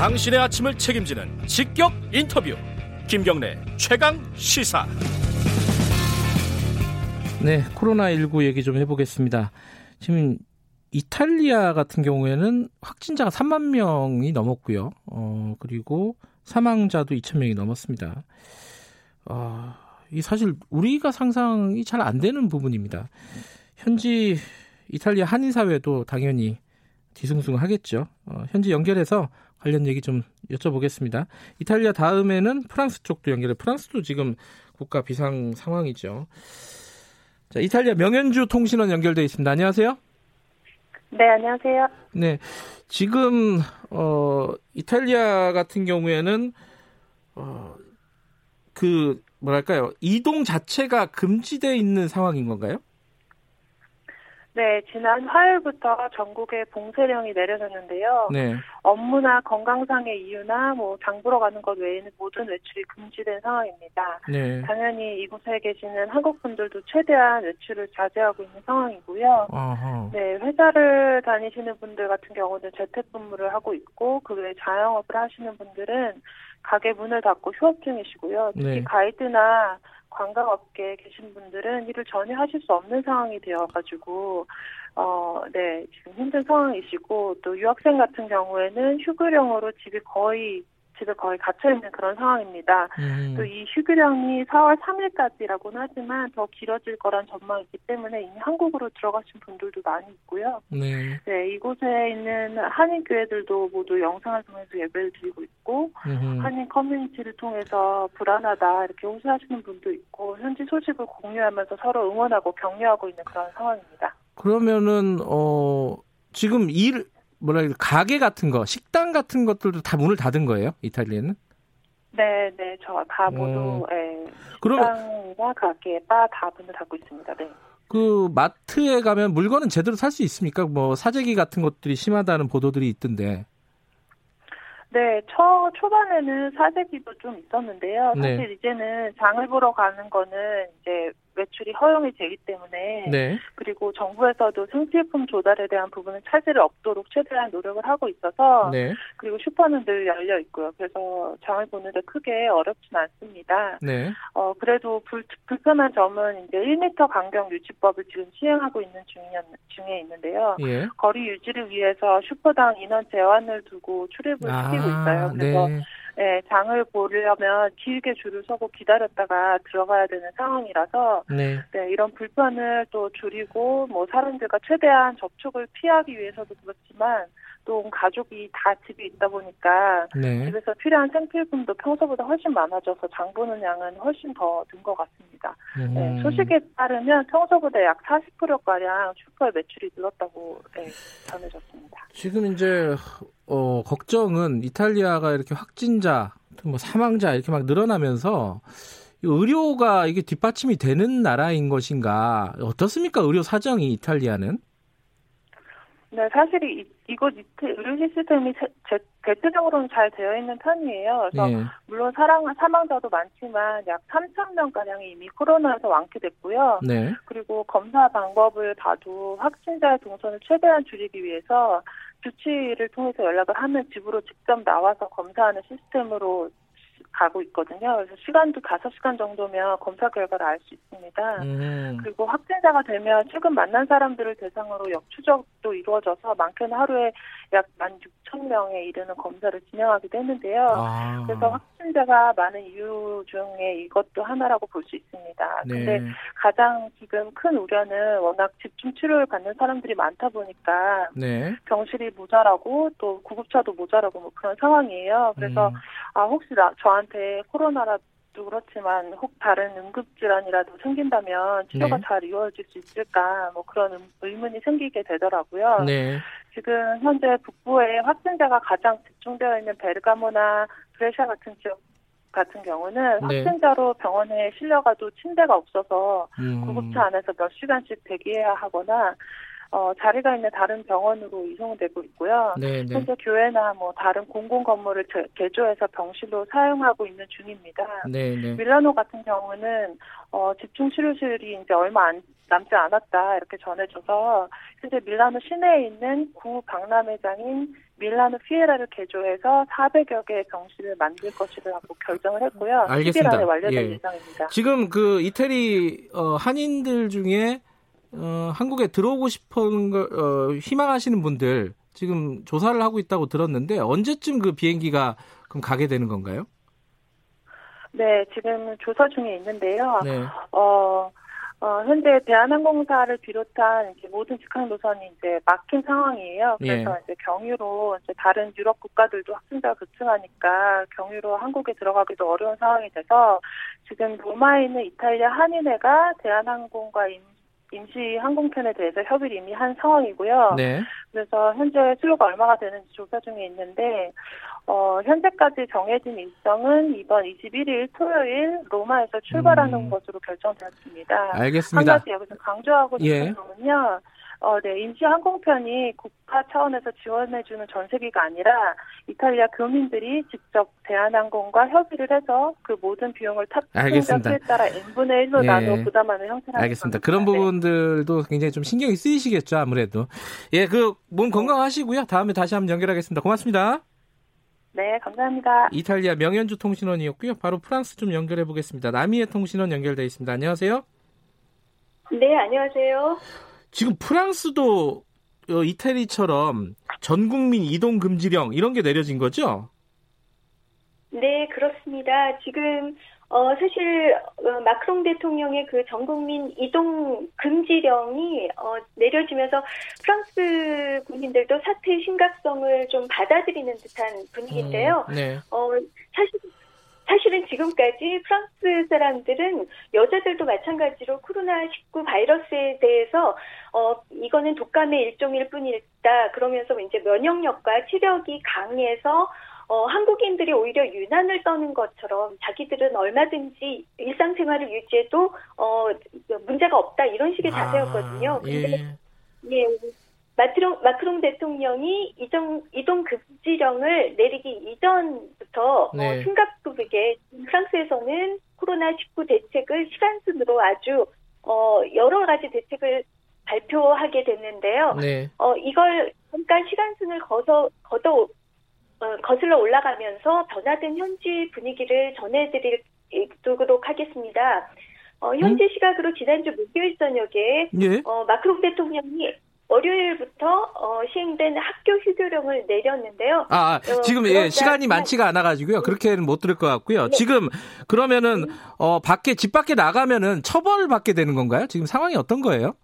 당신의 아침을 책임지는 직격 인터뷰. 김경래 최강 시사. 네 코로나19 얘기 좀 해보겠습니다. 지금 이탈리아 같은 경우에는 확진자가 3만 명이 넘었고요. 어 그리고 사망자도 2천 명이 넘었습니다. 어, 이 사실 우리가 상상이 잘 안 되는 부분입니다. 현지 이탈리아 한인사회도 당연히 뒤숭숭하겠죠. 어, 현지 연결해서 관련 얘기 좀 여쭤보겠습니다. 이탈리아 다음에는 프랑스 쪽도 연결해. 프랑스도 지금 국가 비상 상황이죠. 자, 이탈리아 명현주 통신원 연결돼 있습니다. 안녕하세요. 네, 안녕하세요. 네, 지금 어, 이탈리아 같은 경우에는 어, 그 뭐랄까요 이동 자체가 금지돼 있는 상황인 건가요? 네, 지난 화요일부터 전국에 봉쇄령이 내려졌는데요. 네. 업무나 건강상의 이유나 뭐 장보러 가는 것 외에는 모든 외출이 금지된 상황입니다. 네. 당연히 이곳에 계시는 한국 분들도 최대한 외출을 자제하고 있는 상황이고요. 어허. 네, 회사를 다니시는 분들 같은 경우는 재택근무를 하고 있고 그 외에 자영업을 하시는 분들은 가게 문을 닫고 휴업 중이시고요. 특히 네. 가이드나 관광업계에 계신 분들은 일을 전혀 하실 수 없는 상황이 되어가지고 어, 네, 지금 힘든 상황이시고 또 유학생 같은 경우에는 휴교령으로 집이 거의 집에 거의 갇혀 있는 그런 상황입니다. 음. 또이 휴교령이 4월 3일까지라고는 하지만 더 길어질 거란 전망이 있기 때문에 이미 한국으로 들어가신 분들도 많이 있고요. 네. 네, 이곳에 있는 한인 교회들도 모두 영상을 통해서 예배를 드리고 있고 음흠. 한인 커뮤니티를 통해서 불안하다 이렇게 호소하시는 분도 있고 현지 소식을 공유하면서 서로 응원하고 격려하고 있는 그런 상황입니다. 그러면은 어 지금 일 뭐라 해야 가게 같은 거 식당 같은 것들도 다 문을 닫은 거예요 이탈리아는? 네, 네, 저다 음. 모두 예, 그러면 식당이나 가게, 바 다 문을 닫고 있습니다. 네. 그 마트에 가면 물건은 제대로 살 수 있습니까? 뭐 사재기 같은 것들이 심하다는 보도들이 있던데. 네, 초, 초반에는 사재기도 좀 있었는데요. 네. 사실 이제는 장을 보러 가는 거는 이제 외출이 허용이 되기 때문에 네. 그리고 정부에서도 생필품 조달에 대한 부분은 차질이 없도록 최대한 노력을 하고 있어서 네. 그리고 슈퍼는 늘 열려 있고요. 그래서 장을 보는데 크게 어렵진 않습니다. 네. 어 그래도 불, 불편한 점은 이제 1m 간격 유지법을 지금 시행하고 있는 중이었, 중에 있는데요. 예. 거리 유지를 위해서 슈퍼당 인원 제한을 두고 출입을 시키고 있어요. 그래서 네. 예, 장을 보려면 길게 줄을 서고 기다렸다가 들어가야 되는 상황이라서 네. 네, 이런 불편을 또 줄이고 뭐 사람들과 최대한 접촉을 피하기 위해서도 그렇지만 또 가족이 다 집에 있다 보니까 네. 집에서 필요한 생필품도 평소보다 훨씬 많아져서 장 보는 양은 훨씬 더 든 것 같습니다. 네, 음. 소식에 따르면 평소보다 약 40%가량 슈퍼의 매출이 늘었다고 네, 전해졌습니다. 지금 이제 어 걱정은 이탈리아가 이렇게 확진자, 뭐 사망자 이렇게 막 늘어나면서 이 의료가 이게 뒷받침이 되는 나라인 것인가 어떻습니까 의료 사정이 이탈리아는? 네, 사실 이, 이곳 이트, 의료 시스템이 제, 제, 대체적으로는 잘 되어 있는 편이에요. 그래서 예. 물론 사랑, 사망자도 많지만 약 3천 명 가량이 이미 코로나에서 완쾌됐고요. 네. 그리고 검사 방법을 봐도 확진자의 동선을 최대한 줄이기 위해서 주치의를 통해서 연락을 하면 집으로 직접 나와서 검사하는 시스템으로 가고 있거든요. 그래서 시간도 5시간 정도면 검사 결과를 알 수 있습니다. 음. 그리고 확진자가 되면 최근 만난 사람들을 대상으로 역추적도 이루어져서 많게는 하루에 약 16,000명에 이르는 검사를 진행하기도 했는데요. 아. 그래서 확진자가 많은 이유 중에 이것도 하나라고 볼 수 있습니다. 근데 네. 가장 지금 큰 우려는 워낙 집중 치료를 받는 사람들이 많다 보니까 네. 병실이 모자라고 또 구급차도 모자라고 뭐 그런 상황이에요. 그래서 음. 아 혹시 나, 저한 테 코로나라도 그렇지만 혹 다른 응급질환이라도 생긴다면 치료가 네. 잘 이루어질 수 있을까 뭐 그런 의- 의문이 생기게 되더라고요. 네. 지금 현재 북부에 확진자가 가장 집중되어 있는 베르가모나 브레샤 같은 지역 같은 경우는 네. 확진자로 병원에 실려가도 침대가 없어서 음. 구급차 안에서 몇 시간씩 대기해야 하거나 어, 자리가 있는 다른 병원으로 이송되고 있고요. 네, 네. 현재 교회나 뭐 다른 공공 건물을 제- 개조해서 병실로 사용하고 있는 중입니다. 네, 네. 밀라노 같은 경우는 어, 집중 치료실이 이제 얼마 안, 남지 않았다 이렇게 전해져서 현재 밀라노 시내에 있는 구 박람회장인 밀라노 피에라를 개조해서 400여 개의 병실을 만들 것이라고 결정을 했고요. 알겠습니다. 10일 안에 완료될 예. 예정입니다. 지금 그 이태리 어, 한인들 중에 어, 한국에 들어오고 싶은 걸 어, 희망하시는 분들 지금 조사를 하고 있다고 들었는데 언제쯤 그 비행기가 그럼 가게 되는 건가요? 네, 지금 조사 중에 있는데요. 네. 어, 어, 현재 대한항공사를 비롯한 모든 직항 노선이 이제 막힌 상황이에요. 그래서 이제 경유로 이제 다른 유럽 국가들도 확진자가 급증하니까 경유로 한국에 들어가기도 어려운 상황이 돼서 지금 로마에 있는 이탈리아 한인회가 대한항공과 임, 임시 항공편에 대해서 협의를 이미 한 상황이고요. 네. 그래서 현재 수요가 얼마가 되는지 조사 중에 있는데 어, 현재까지 정해진 일정은 이번 21일 토요일 로마에서 출발하는 음. 것으로 결정되었습니다. 한 알겠습니다. 가지 여기서 강조하고 싶은 예. 점은요. 어, 네, 임시 항공편이 국가 차원에서 지원해주는 전세기가 아니라 이탈리아 교민들이 직접 대한항공과 협의를 해서 그 모든 비용을 알겠습니다. 탑승자 수에 따라 n분의 1로 예. 나눠 부담하는 형태라는 알겠습니다. 겁니다. 그런 네. 부분들도 굉장히 좀 신경이 쓰이시겠죠, 아무래도. 예, 그 몸 건강하시고요. 다음에 다시 한번 연결하겠습니다. 고맙습니다. 네, 감사합니다. 이탈리아 명현주 통신원이었고요. 바로 프랑스 좀 연결해 보겠습니다. 남이의 통신원 연결돼 있습니다. 안녕하세요. 네, 안녕하세요. 지금 프랑스도 어, 이태리처럼 전 국민 이동 금지령 이런 게 내려진 거죠? 네, 그렇습니다. 지금 어 사실 어, 마크롱 대통령의 그 전국민 이동 금지령이 어 내려지면서 프랑스 국민들도 사태의 심각성을 좀 받아들이는 듯한 분위기인데요. 음, 네. 어 사실 사실은 지금까지 프랑스 사람들은 여자들도 마찬가지로 코로나19 바이러스에 대해서 어 이거는 독감의 일종일 뿐이다 그러면서 이제 면역력과 체력이 강해서 어, 한국인들이 오히려 유난을 떠는 것처럼 자기들은 얼마든지 일상생활을 유지해도 어, 문제가 없다 이런 식의 자세였거든요. 아, 근데 예. 예, 마크롱, 마크롱 대통령이 이동, 이동 금지령을 내리기 이전부터 네. 어, 심각하게 프랑스에서는 코로나19 대책을 시간순으로 아주 어, 여러 가지 대책을 발표하게 됐는데요. 네. 어, 이걸 잠깐 시간순을 거서, 걷어, 어, 거슬러 올라가면서 변화된 현지 분위기를 전해드리도록 하겠습니다. 어, 현지 시각으로 지난주 목요일 저녁에 예. 어, 마크롱 대통령이 월요일부터 어, 시행된 학교 휴교령을 내렸는데요. 아, 아, 어, 지금 예, 시간이 많지가 않아가지고요. 그렇게는 못 들을 것 같고요. 네. 지금 그러면은 어 밖에 집 밖에 나가면은 처벌을 받게 되는 건가요? 지금 상황이 어떤 거예요?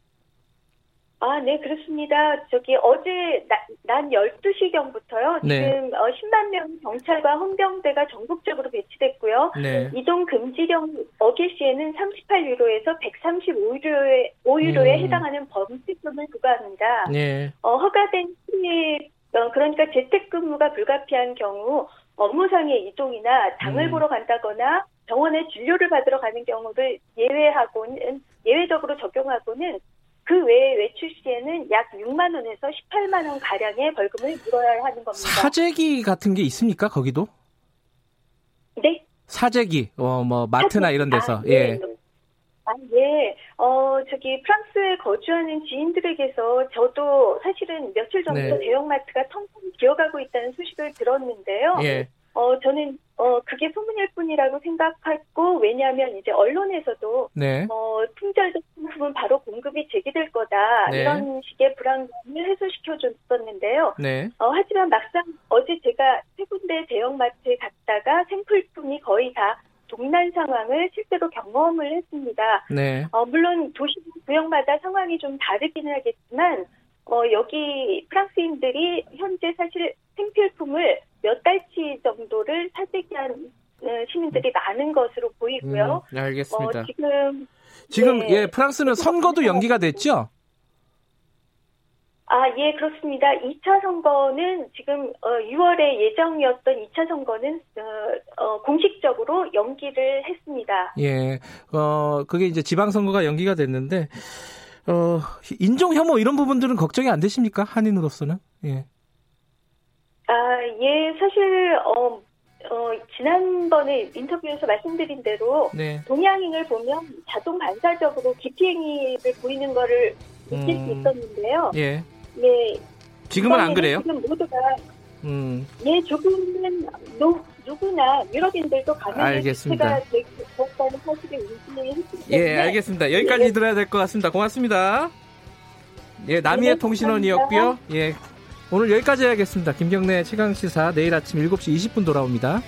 아, 네, 그렇습니다. 저기 어제 나, 낮 12시경부터요. 네. 지금 어, 10만 명 경찰과 헌병대가 전국적으로 배치 됐고요. 네. 이동 금지령 어길 시에는 38유로에서 135유로에 5유로에 음. 해당하는 범칙금을 부과합니다. 네. 어, 허가된 시에 어, 그러니까 재택근무가 불가피한 경우 업무상의 이동이나 장을 음. 보러 간다거나 병원에 진료를 받으러 가는 경우를 예외하고는 예외적으로 적용하고는 그 외에 외출 시에는 약 6만 원에서 18만 원 가량의 벌금을 물어야 하는 겁니다. 사재기 같은 게 있습니까? 거기도? 네. 사재기, 어, 뭐, 마트나 이런 데서. 아, 예. 네. 아, 예. 어, 저기, 프랑스에 거주하는 지인들에게서 저도 사실은 며칠 전부터 네. 대형마트가 텅텅 비어가고 있다는 소식을 들었는데요. 예. 어, 저는, 어, 그게 소문일 뿐이라고 생각했고, 왜냐하면 이제 언론에서도, 네. 어, 품절된 상품은 바로 공급이 제기될 거다. 네. 이런 식의 불안감을 해소시켜 줬었는데요. 네. 어, 하지만 막상 어제 제가 세 군데 대형마트에 갔다가 생필품이 거의 다 동난 상황을 실제로 경험을 했습니다. 네. 어, 물론 도시 구역마다 상황이 좀 다르기는 하겠지만 어, 여기 프랑스인들이 현재 사실 생필품을 몇 달 치 정도를 사재기한 어, 시민들이 많은 것으로 보이고요. 음, 알겠습니다. 어, 지금 지금, 네. 예, 프랑스는 선거도 연기가 됐죠? 아, 예, 그렇습니다. 2차 선거는 지금 어, 6월에 예정이었던 2차 선거는 어, 어, 공식적으로 연기를 했습니다. 예. 어, 그게 이제 지방선거가 연기가 됐는데, 어, 인종 혐오 이런 부분들은 걱정이 안 되십니까? 한인으로서는? 예. 아, 예, 사실, 어, 어, 지난번에 인터뷰에서 말씀드린 대로 네. 동양인을 보면 자동 반사적으로 기피행위를 보이는 거를 느낄 수 음. 있었는데요. 예. 예. 지금은 안 그래요? 지금 모두가 음. 예, 조금은 노, 누구나 유럽인들도 사실을 인지했기 때문에 예, 알겠습니다. 여기까지 예. 들어야 될 것 같습니다. 고맙습니다. 예, 남이의 네, 통신원이었고요. 예. 오늘 여기까지 해야겠습니다. 김경래 최강 시사 내일 아침 7시 20분 돌아옵니다.